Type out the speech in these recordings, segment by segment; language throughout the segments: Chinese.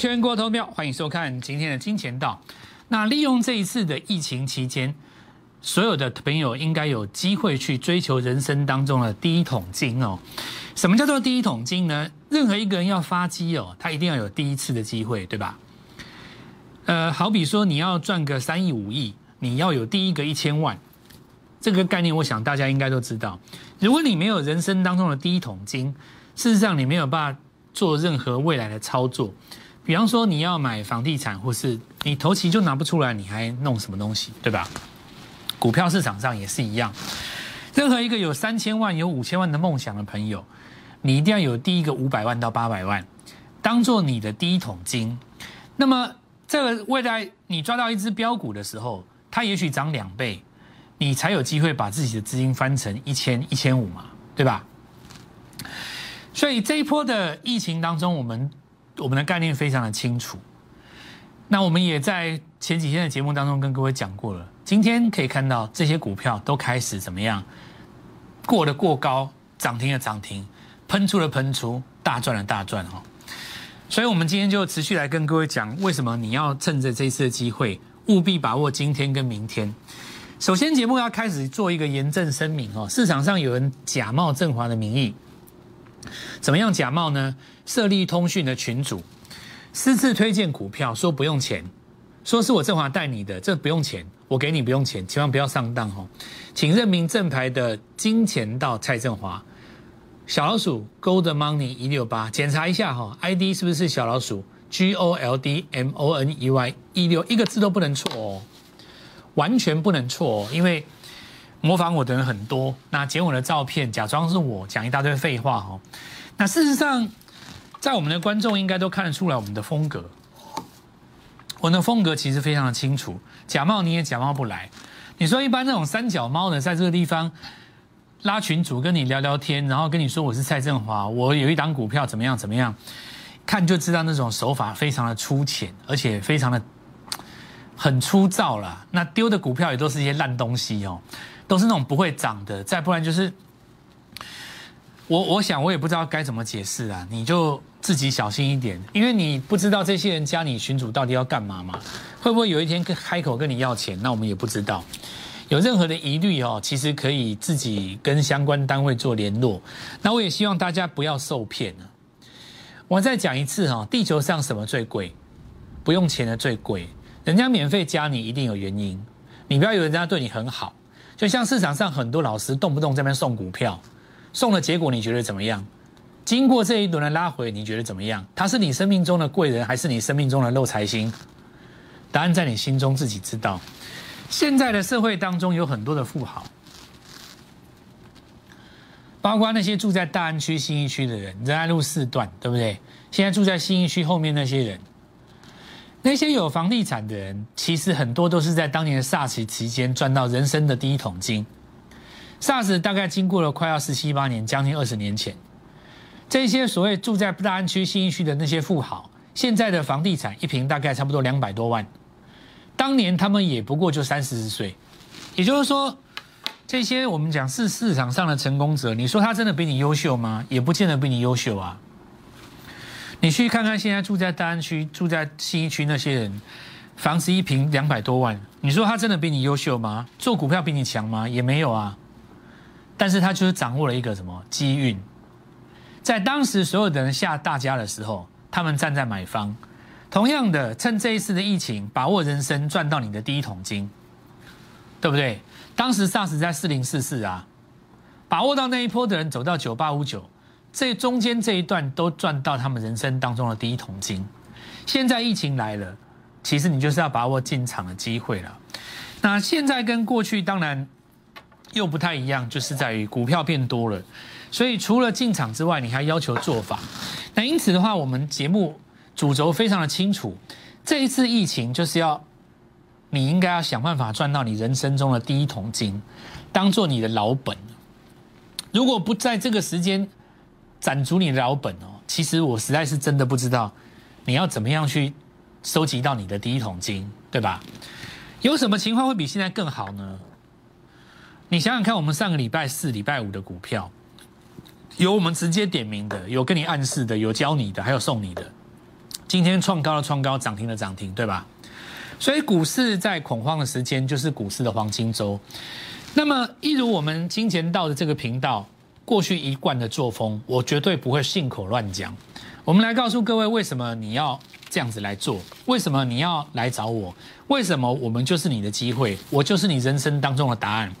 全国投票，欢迎收看今天的金钱道。那利用这一次的疫情期间，所有的朋友应该有机会去追求人生当中的第一桶金哦。什么叫做第一桶金呢？任何一个人要发迹哦，他一定要有第一次的机会，对吧？呃，好比说你要赚个三亿五亿，你要有第一个一千万，这个概念，我想大家应该都知道。如果你没有人生当中的第一桶金，事实上你没有办法做任何未来的操作。比方说你要买房地产，或是你头期就拿不出来，你还弄什么东西，对吧？股票市场上也是一样，任何一个有三千万、有五千万的梦想的朋友，你一定要有第一个五百万到八百万，当做你的第一桶金。那么这个未来你抓到一只标股的时候，它也许涨两倍，你才有机会把自己的资金翻成一千、一千五嘛，对吧？所以这一波的疫情当中，我们。我们的概念非常的清楚，那我们也在前几天的节目当中跟各位讲过了。今天可以看到这些股票都开始怎么样？过了过高，涨停的涨停，喷出了喷出，大赚了大赚哈。所以，我们今天就持续来跟各位讲，为什么你要趁着这次的机会，务必把握今天跟明天。首先，节目要开始做一个严正声明哦，市场上有人假冒振华的名义。怎么样假冒呢？设立通讯的群主，私自推荐股票，说不用钱，说是我振华带你的，这不用钱，我给你不用钱，千万不要上当哦。请认明正牌的金钱到蔡振华，小老鼠 Gold Money 一六八，检查一下哈，ID 是不是小老鼠 G O L D M O N E Y 一六，一个字都不能错哦，完全不能错哦，因为。模仿我的人很多，那剪我的照片，假装是我讲一大堆废话哦。那事实上，在我们的观众应该都看得出来我们的风格。我的风格其实非常的清楚，假冒你也假冒不来。你说一般那种三脚猫的，在这个地方拉群主跟你聊聊天，然后跟你说我是蔡振华，我有一档股票怎么样怎么样，看就知道那种手法非常的粗浅，而且非常的很粗糙了。那丢的股票也都是一些烂东西哦。都是那种不会涨的，再不然就是我，我想我也不知道该怎么解释啊，你就自己小心一点，因为你不知道这些人加你群主到底要干嘛嘛，会不会有一天开口跟你要钱，那我们也不知道。有任何的疑虑哦，其实可以自己跟相关单位做联络。那我也希望大家不要受骗了。我再讲一次哈，地球上什么最贵？不用钱的最贵，人家免费加你一定有原因，你不要以为人家对你很好。就像市场上很多老师动不动这边送股票，送的结果你觉得怎么样？经过这一轮的拉回，你觉得怎么样？他是你生命中的贵人，还是你生命中的漏财星？答案在你心中自己知道。现在的社会当中有很多的富豪，包括那些住在大安区新一区的人，仁爱路四段，对不对？现在住在新一区后面那些人。那些有房地产的人，其实很多都是在当年的 SARS 期间赚到人生的第一桶金。SARS 大概经过了快要十七八年，将近二十年前，这些所谓住在大安区新一区的那些富豪，现在的房地产一平大概差不多两百多万，当年他们也不过就三四十岁，也就是说，这些我们讲是市场上的成功者，你说他真的比你优秀吗？也不见得比你优秀啊。你去看看现在住在大安区、住在新一区那些人，房子一平两百多万，你说他真的比你优秀吗？做股票比你强吗？也没有啊。但是他就是掌握了一个什么机运，在当时所有的人吓大家的时候，他们站在买方。同样的，趁这一次的疫情，把握人生赚到你的第一桶金，对不对？当时 SARS 在四零四四啊，把握到那一波的人走到九八五九。这中间这一段都赚到他们人生当中的第一桶金。现在疫情来了，其实你就是要把握进场的机会了。那现在跟过去当然又不太一样，就是在于股票变多了，所以除了进场之外，你还要求做法。那因此的话，我们节目主轴非常的清楚，这一次疫情就是要你应该要想办法赚到你人生中的第一桶金，当做你的老本。如果不在这个时间，攒足你的老本哦，其实我实在是真的不知道你要怎么样去收集到你的第一桶金，对吧？有什么情况会比现在更好呢？你想想看，我们上个礼拜四、礼拜五的股票，有我们直接点名的，有跟你暗示的，有教你的，还有送你的。今天创高的创高，涨停的涨停，对吧？所以股市在恐慌的时间，就是股市的黄金周。那么，一如我们金钱道的这个频道过去一贯的作风，我绝对不会信口乱讲。我们来告诉各位，为什么你要这样子来做？为什么你要来找我？为什么我们就是你的机会？我就是你人生当中的答案？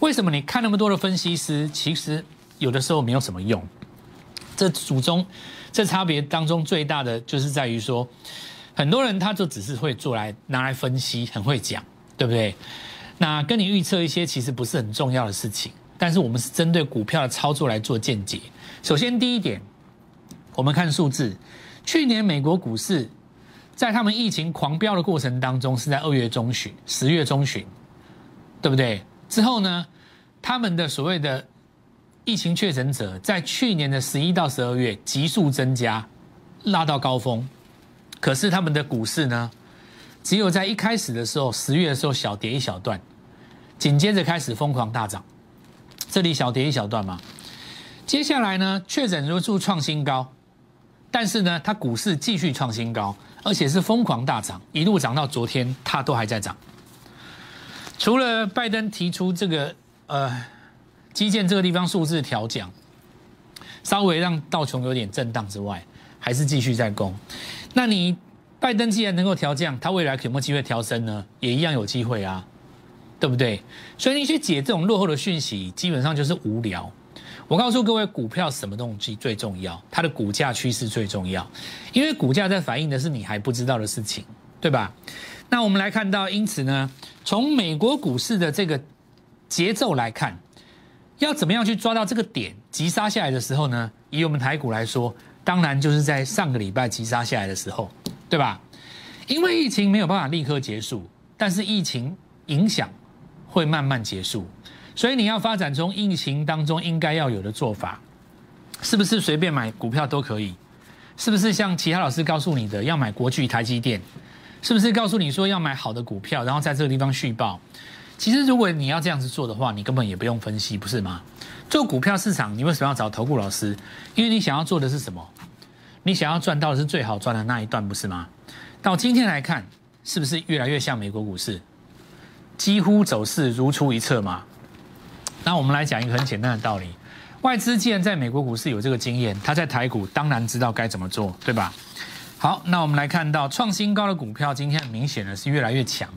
为什么你看那么多的分析师，其实有的时候没有什么用？这祖宗，这差别当中最大的就是在于说。很多人他就只是会做来拿来分析，很会讲，对不对？那跟你预测一些其实不是很重要的事情，但是我们是针对股票的操作来做见解。首先第一点，我们看数字，去年美国股市在他们疫情狂飙的过程当中，是在二月中旬、十月中旬，对不对？之后呢，他们的所谓的疫情确诊者在去年的十一到十二月急速增加，拉到高峰。可是他们的股市呢，只有在一开始的时候，十月的时候小跌一小段，紧接着开始疯狂大涨，这里小跌一小段嘛。接下来呢，确诊人数创新高，但是呢，它股市继续创新高，而且是疯狂大涨，一路涨到昨天，它都还在涨。除了拜登提出这个呃基建这个地方数字调降，稍微让道琼有点震荡之外，还是继续在攻。那你拜登既然能够调降，他未来有没有机会调升呢？也一样有机会啊，对不对？所以你去解这种落后的讯息，基本上就是无聊。我告诉各位，股票什么东西最重要？它的股价趋势最重要，因为股价在反映的是你还不知道的事情，对吧？那我们来看到，因此呢，从美国股市的这个节奏来看，要怎么样去抓到这个点急杀下来的时候呢？以我们台股来说。当然就是在上个礼拜急杀下来的时候，对吧？因为疫情没有办法立刻结束，但是疫情影响会慢慢结束，所以你要发展从疫情当中应该要有的做法，是不是随便买股票都可以？是不是像其他老师告诉你的要买国巨、台积电？是不是告诉你说要买好的股票，然后在这个地方续报？其实如果你要这样子做的话，你根本也不用分析，不是吗？做股票市场，你为什么要找投顾老师？因为你想要做的是什么？你想要赚到的是最好赚的那一段，不是吗？到今天来看，是不是越来越像美国股市，几乎走势如出一辙嘛？那我们来讲一个很简单的道理：外资既然在美国股市有这个经验，他在台股当然知道该怎么做，对吧？好，那我们来看到创新高的股票，今天很明显的是越来越强。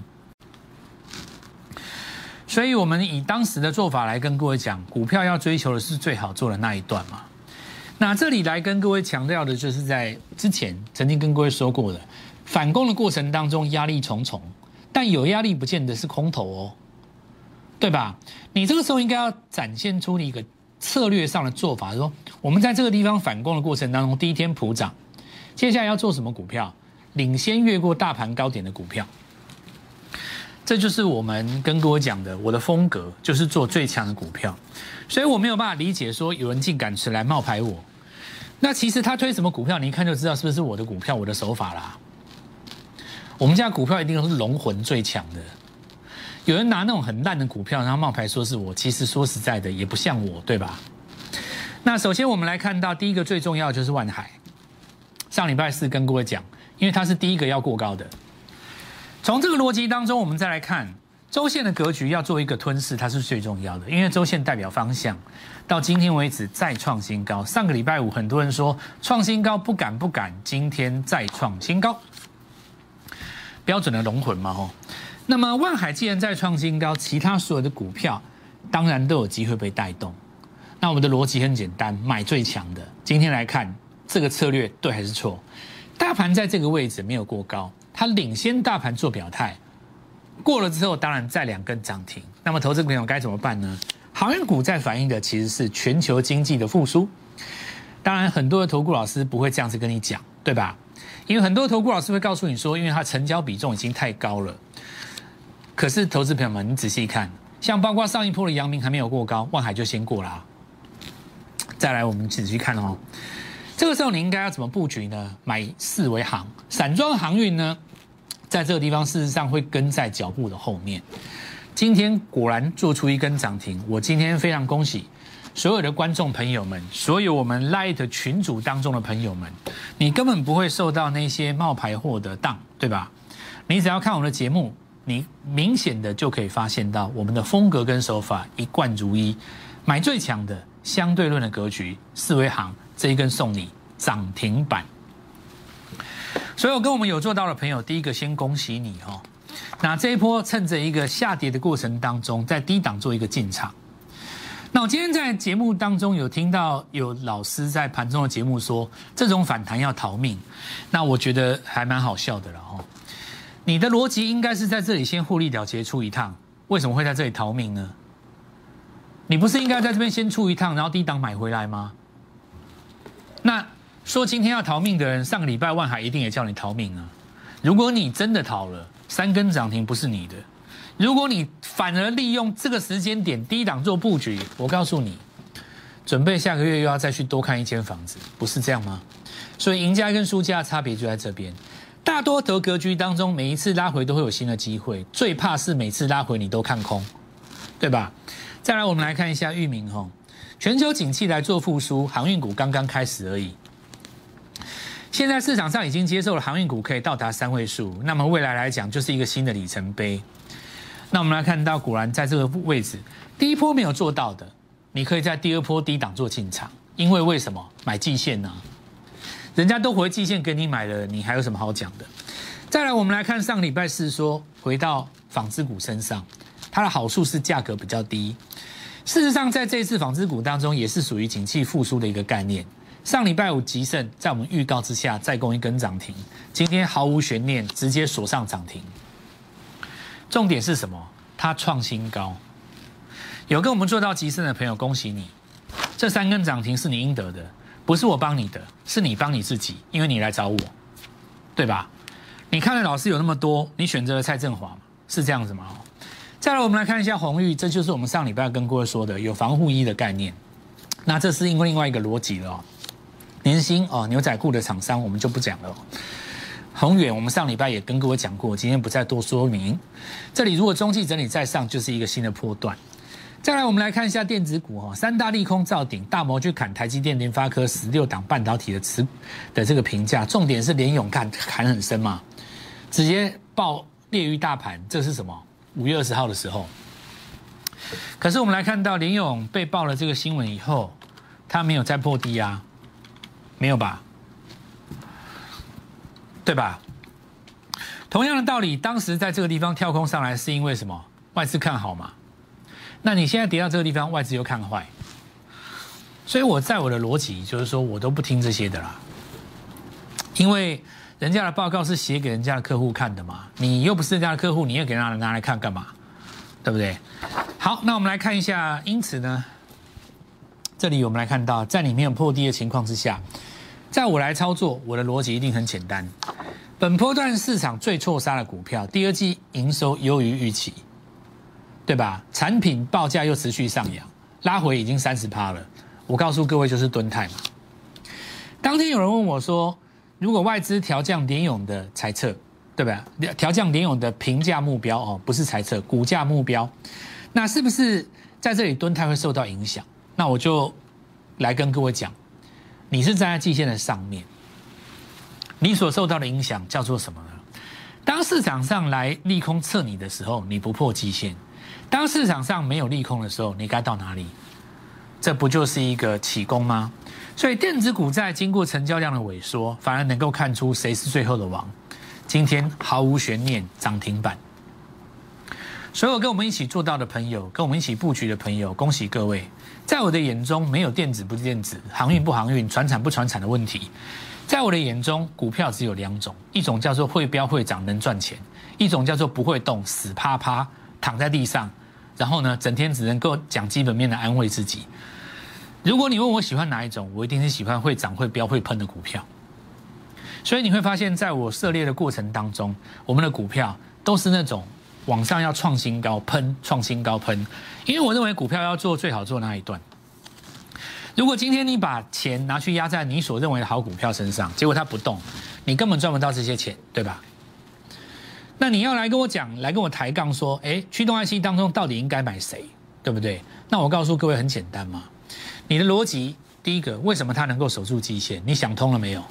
所以，我们以当时的做法来跟各位讲，股票要追求的是最好做的那一段嘛。那这里来跟各位强调的，就是在之前曾经跟各位说过的，反攻的过程当中压力重重，但有压力不见得是空头哦，对吧？你这个时候应该要展现出你一个策略上的做法，说我们在这个地方反攻的过程当中，第一天普涨，接下来要做什么股票？领先越过大盘高点的股票，这就是我们跟各位讲的，我的风格就是做最强的股票，所以我没有办法理解说有人竟敢持来冒牌我。那其实他推什么股票，你一看就知道是不是我的股票，我的手法啦。我们家股票一定都是龙魂最强的。有人拿那种很烂的股票，然后冒牌说是我，其实说实在的也不像我，对吧？那首先我们来看到第一个最重要的就是万海。上礼拜四跟各位讲，因为它是第一个要过高的。从这个逻辑当中，我们再来看。周线的格局要做一个吞噬，它是最重要的，因为周线代表方向。到今天为止再创新高，上个礼拜五很多人说创新高不敢不敢，今天再创新高，标准的龙魂嘛吼。那么万海既然再创新高，其他所有的股票当然都有机会被带动。那我们的逻辑很简单，买最强的。今天来看这个策略对还是错？大盘在这个位置没有过高，它领先大盘做表态。过了之后，当然再两根涨停。那么，投资朋友该怎么办呢？航运股在反映的其实是全球经济的复苏。当然，很多的投顾老师不会这样子跟你讲，对吧？因为很多投顾老师会告诉你说，因为它成交比重已经太高了。可是，投资朋友们，你仔细看，像包括上一波的阳明还没有过高，万海就先过了。再来，我们仔细看哦，这个时候你应该要怎么布局呢？买四维航、散装航运呢？在这个地方，事实上会跟在脚步的后面。今天果然做出一根涨停，我今天非常恭喜所有的观众朋友们，所有我们 Light 群组当中的朋友们，你根本不会受到那些冒牌货的当，对吧？你只要看我们的节目，你明显的就可以发现到我们的风格跟手法一贯如一，买最强的相对论的格局，四维行这一根送你涨停板。所有跟我们有做到的朋友，第一个先恭喜你哦。那这一波趁着一个下跌的过程当中，在低档做一个进场。那我今天在节目当中有听到有老师在盘中的节目说，这种反弹要逃命。那我觉得还蛮好笑的了哦。你的逻辑应该是在这里先获利了结出一趟，为什么会在这里逃命呢？你不是应该在这边先出一趟，然后低档买回来吗？那说今天要逃命的人，上个礼拜万海一定也叫你逃命啊。如果你真的逃了，三根涨停不是你的。如果你反而利用这个时间点低档做布局，我告诉你，准备下个月又要再去多看一间房子，不是这样吗？所以赢家跟输家的差别就在这边。大多得格局当中，每一次拉回都会有新的机会，最怕是每次拉回你都看空，对吧？再来，我们来看一下域名哈，全球景气来做复苏，航运股刚刚开始而已。现在市场上已经接受了航运股可以到达三位数，那么未来来讲就是一个新的里程碑。那我们来看到，果然在这个位置，第一波没有做到的，你可以在第二波低档做进场，因为为什么买季线呢？人家都回季线给你买了，你还有什么好讲的？再来，我们来看上礼拜四说回到纺织股身上，它的好处是价格比较低。事实上，在这次纺织股当中，也是属于景气复苏的一个概念。上礼拜五吉盛在我们预告之下再攻一根涨停，今天毫无悬念直接锁上涨停。重点是什么？它创新高。有跟我们做到吉盛的朋友，恭喜你！这三根涨停是你应得的，不是我帮你的，是你帮你自己，因为你来找我，对吧？你看了老师有那么多，你选择了蔡振华？是这样子吗？再来，我们来看一下红玉，这就是我们上礼拜跟各位说的有防护衣的概念。那这是因为另外一个逻辑了。年薪哦，牛仔裤的厂商我们就不讲了。宏远，我们上礼拜也跟各位讲过，今天不再多说明。这里如果中期整理再上，就是一个新的波段。再来，我们来看一下电子股哈，三大利空造顶，大摩去砍台积电、联发科十六档半导体的持的这个评价，重点是联勇看砍很深嘛，直接爆列于大盘，这是什么？五月二十号的时候。可是我们来看到林勇被爆了这个新闻以后，他没有再破低啊。没有吧？对吧？同样的道理，当时在这个地方跳空上来，是因为什么？外资看好嘛？那你现在跌到这个地方，外资又看坏，所以我在我的逻辑就是说，我都不听这些的啦，因为人家的报告是写给人家的客户看的嘛，你又不是人家的客户，你又给人家拿来看干嘛？对不对？好，那我们来看一下，因此呢，这里我们来看到，在你没有破低的情况之下。在我来操作，我的逻辑一定很简单。本波段市场最错杀的股票，第二季营收优于预期，对吧？产品报价又持续上扬，拉回已经三十趴了。我告诉各位，就是蹲泰嘛。当天有人问我说，如果外资调降联勇的猜测，对不对？调降联勇的评价目标哦，不是猜测，股价目标，那是不是在这里蹲泰会受到影响？那我就来跟各位讲。你是站在季线的上面，你所受到的影响叫做什么呢？当市场上来利空测你的时候，你不破季线；当市场上没有利空的时候，你该到哪里？这不就是一个起功吗？所以电子股在经过成交量的萎缩，反而能够看出谁是最后的王。今天毫无悬念涨停板。所有跟我们一起做到的朋友，跟我们一起布局的朋友，恭喜各位！在我的眼中，没有电子不电子、航运不航运、船产不船产的问题。在我的眼中，股票只有两种：一种叫做会飙会涨能赚钱，一种叫做不会动死趴趴躺在地上，然后呢，整天只能够讲基本面的安慰自己。如果你问我喜欢哪一种，我一定是喜欢会涨会飙会喷的股票。所以你会发现，在我涉猎的过程当中，我们的股票都是那种。往上要创新高，喷创新高喷，因为我认为股票要做最好做那一段。如果今天你把钱拿去压在你所认为的好股票身上，结果它不动，你根本赚不到这些钱，对吧？那你要来跟我讲，来跟我抬杠说，哎，驱动 IC 当中到底应该买谁，对不对？那我告诉各位很简单嘛，你的逻辑，第一个，为什么它能够守住基线？你想通了没有？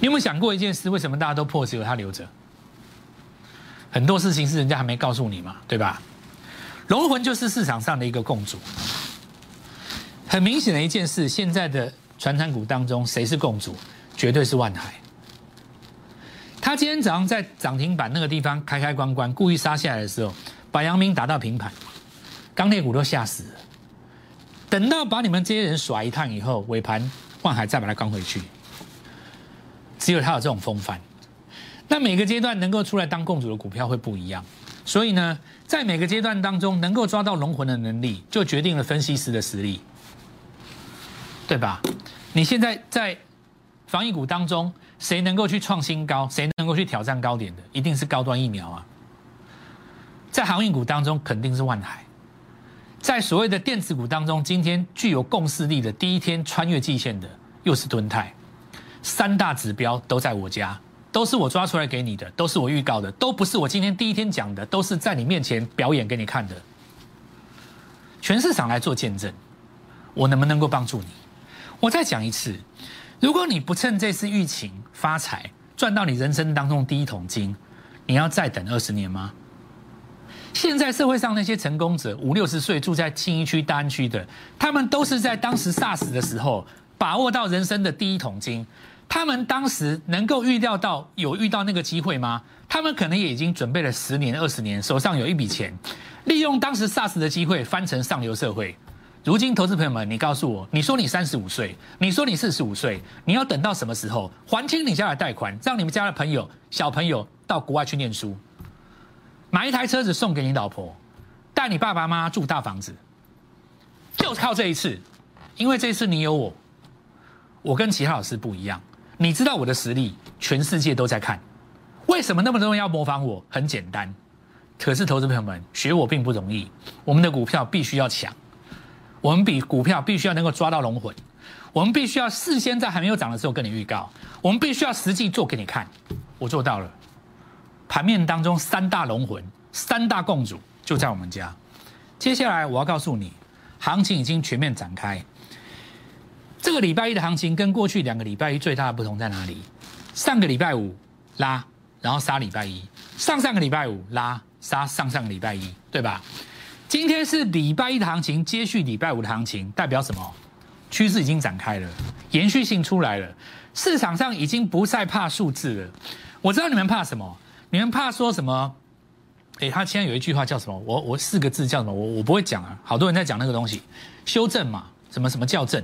你有没有想过一件事？为什么大家都破，只有它留着？很多事情是人家还没告诉你嘛，对吧？龙魂就是市场上的一个共主。很明显的一件事，现在的传产股当中，谁是共主？绝对是万海。他今天早上在涨停板那个地方开开关关，故意杀下来的时候，把阳明打到平盘，钢铁股都吓死了。等到把你们这些人耍一趟以后，尾盘万海再把它刚回去，只有他有这种风范。那每个阶段能够出来当共主的股票会不一样，所以呢，在每个阶段当中能够抓到龙魂的能力，就决定了分析师的实力，对吧？你现在在防疫股当中，谁能够去创新高，谁能够去挑战高点的，一定是高端疫苗啊。在航运股当中，肯定是万海；在所谓的电子股当中，今天具有共识力的第一天穿越季线的，又是敦泰。三大指标都在我家。都是我抓出来给你的，都是我预告的，都不是我今天第一天讲的，都是在你面前表演给你看的。全市场来做见证，我能不能够帮助你？我再讲一次，如果你不趁这次疫情发财，赚到你人生当中第一桶金，你要再等二十年吗？现在社会上那些成功者，五六十岁住在青衣区、大安区的，他们都是在当时 SARS 的时候把握到人生的第一桶金。他们当时能够预料到有遇到那个机会吗？他们可能也已经准备了十年、二十年，手上有一笔钱，利用当时 SARS 的机会翻成上流社会。如今，投资朋友们，你告诉我，你说你三十五岁，你说你四十五岁，你要等到什么时候还清你家的贷款，让你们家的朋友、小朋友到国外去念书，买一台车子送给你老婆，带你爸爸妈妈住大房子，就靠这一次，因为这一次你有我，我跟其他老师不一样。你知道我的实力，全世界都在看。为什么那么多人要模仿我？很简单，可是投资朋友们学我并不容易。我们的股票必须要强，我们比股票必须要能够抓到龙魂，我们必须要事先在还没有涨的时候跟你预告，我们必须要实际做给你看。我做到了。盘面当中三大龙魂、三大共主就在我们家。接下来我要告诉你，行情已经全面展开。这个礼拜一的行情跟过去两个礼拜一最大的不同在哪里？上个礼拜五拉，然后杀礼拜一；上上个礼拜五拉，杀上上个礼拜一，对吧？今天是礼拜一的行情，接续礼拜五的行情，代表什么？趋势已经展开了，延续性出来了，市场上已经不再怕数字了。我知道你们怕什么？你们怕说什么？哎，他现在有一句话叫什么？我我四个字叫什么？我我不会讲啊。好多人在讲那个东西，修正嘛，什么什么校正。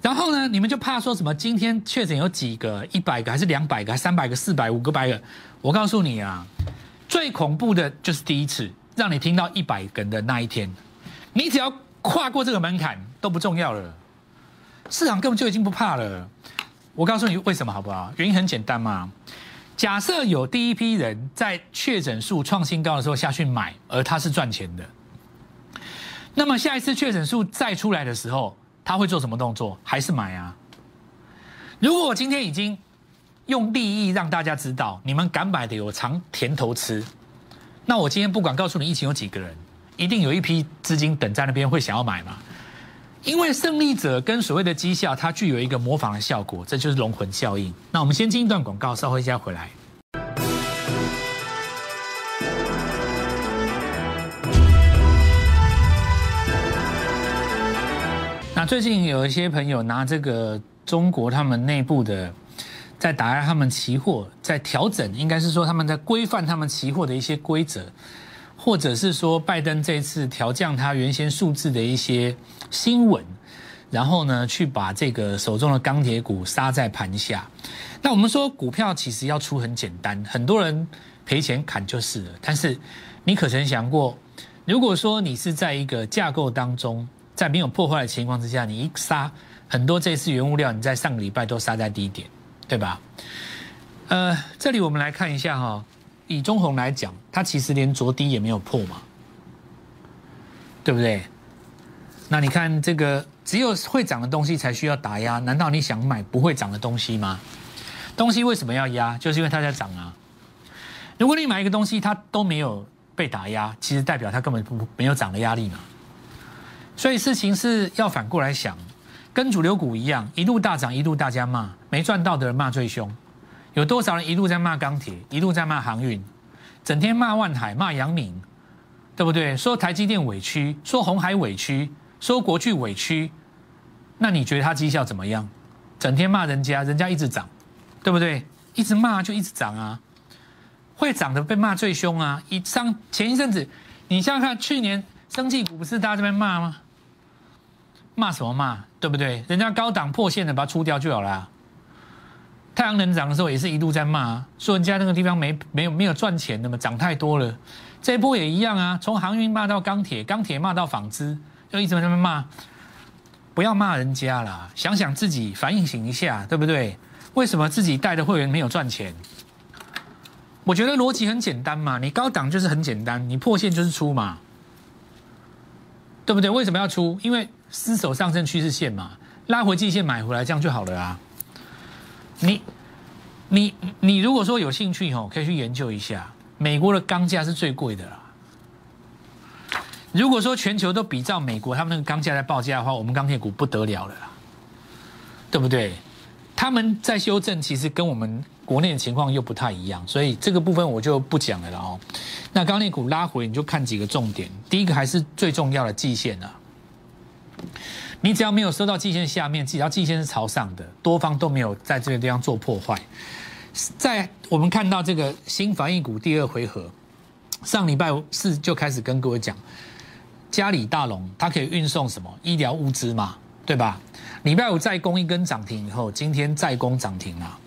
然后呢，你们就怕说什么？今天确诊有几个？一百个还是两百个？还是三百个？四百五个百个？我告诉你啊，最恐怖的就是第一次让你听到一百根的那一天，你只要跨过这个门槛都不重要了，市场根本就已经不怕了。我告诉你为什么好不好？原因很简单嘛。假设有第一批人在确诊数创新高的时候下去买，而他是赚钱的，那么下一次确诊数再出来的时候。他会做什么动作？还是买啊？如果我今天已经用利益让大家知道，你们敢买的有尝甜头吃，那我今天不管告诉你疫情有几个人，一定有一批资金等在那边会想要买嘛？因为胜利者跟所谓的绩效，它具有一个模仿的效果，这就是龙魂效应。那我们先进一段广告，稍后一下回来。那最近有一些朋友拿这个中国他们内部的，在打压他们期货，在调整，应该是说他们在规范他们期货的一些规则，或者是说拜登这次调降他原先数字的一些新闻，然后呢去把这个手中的钢铁股杀在盘下。那我们说股票其实要出很简单，很多人赔钱砍就是了。但是你可曾想过，如果说你是在一个架构当中？在没有破坏的情况之下，你一杀很多这次原物料，你在上个礼拜都杀在低点，对吧？呃，这里我们来看一下哈，以中红来讲，它其实连着低也没有破嘛，对不对？那你看这个，只有会涨的东西才需要打压，难道你想买不会涨的东西吗？东西为什么要压？就是因为它在涨啊。如果你买一个东西，它都没有被打压，其实代表它根本不没有涨的压力嘛。所以事情是要反过来想，跟主流股一样，一路大涨，一路大家骂，没赚到的人骂最凶。有多少人一路在骂钢铁，一路在骂航运，整天骂万海，骂阳明，对不对？说台积电委屈，说红海委屈，说国巨委屈，那你觉得他绩效怎么样？整天骂人家，人家一直涨，对不对？一直骂就一直涨啊，会涨的被骂最凶啊！一上前一阵子，你想想看，去年生技股不是大家这边骂吗？骂什么骂？对不对？人家高档破线的，把它出掉就好了。太阳能涨的时候也是一度在骂，说人家那个地方没没有没有赚钱的嘛，涨太多了。这一波也一样啊，从航运骂到钢铁，钢铁骂到纺织，就一直在那边骂。不要骂人家啦，想想自己，反应醒一下，对不对？为什么自己带的会员没有赚钱？我觉得逻辑很简单嘛，你高档就是很简单，你破线就是出嘛，对不对？为什么要出？因为失守上升趋势线嘛，拉回季线买回来，这样就好了啊。你，你，你如果说有兴趣哦，可以去研究一下，美国的钢价是最贵的啦。如果说全球都比照美国他们那个钢价在报价的话，我们钢铁股不得了了啦，对不对？他们在修正，其实跟我们国内的情况又不太一样，所以这个部分我就不讲了哦。那钢铁股拉回，你就看几个重点，第一个还是最重要的季线啊。你只要没有收到季线下面，只要季线是朝上的，多方都没有在这个地方做破坏。在我们看到这个新防疫股第二回合，上礼拜四就开始跟各位讲，嘉里大龙它可以运送什么医疗物资嘛，对吧？礼拜五再攻一根涨停以后，今天再攻涨停了。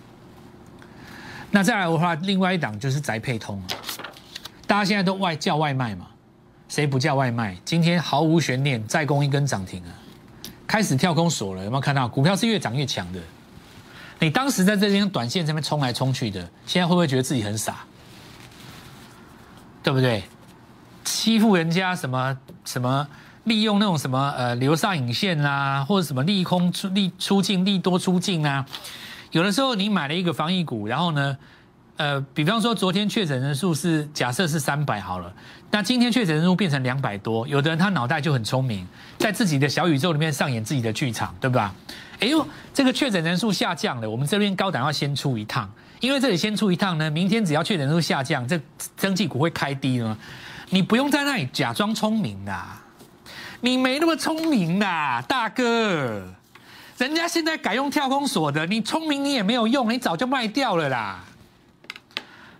那再来的话，另外一档就是宅配通，大家现在都外叫外卖嘛，谁不叫外卖？今天毫无悬念再攻一根涨停啊！开始跳空锁了，有没有看到？股票是越涨越强的。你当时在这边短线这边冲来冲去的，现在会不会觉得自己很傻？对不对？欺负人家什么什么，利用那种什么呃流上影线啊，或者什么利空出利出境利多出境啊？有的时候你买了一个防疫股，然后呢？呃，比方说昨天确诊人数是假设是三百好了，那今天确诊人数变成两百多，有的人他脑袋就很聪明，在自己的小宇宙里面上演自己的剧场，对吧？哎呦，这个确诊人数下降了，我们这边高档要先出一趟，因为这里先出一趟呢，明天只要确诊人数下降，这增绩股会开低呢。你不用在那里假装聪明的，你没那么聪明的，大哥，人家现在改用跳空锁的，你聪明你也没有用，你早就卖掉了啦。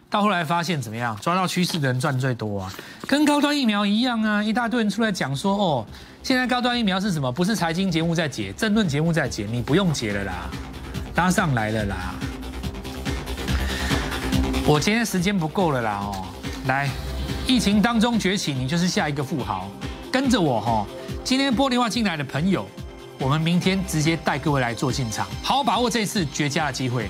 到后来发现怎么样？抓到趋势的人赚最多啊，跟高端疫苗一样啊！一大堆人出来讲说，哦，现在高端疫苗是什么？不是财经节目在解，政论节目在解，你不用解了啦，搭上来了啦。我今天时间不够了啦哦，来，疫情当中崛起，你就是下一个富豪，跟着我哈。今天玻璃化进来的朋友，我们明天直接带各位来做进场，好好把握这次绝佳的机会。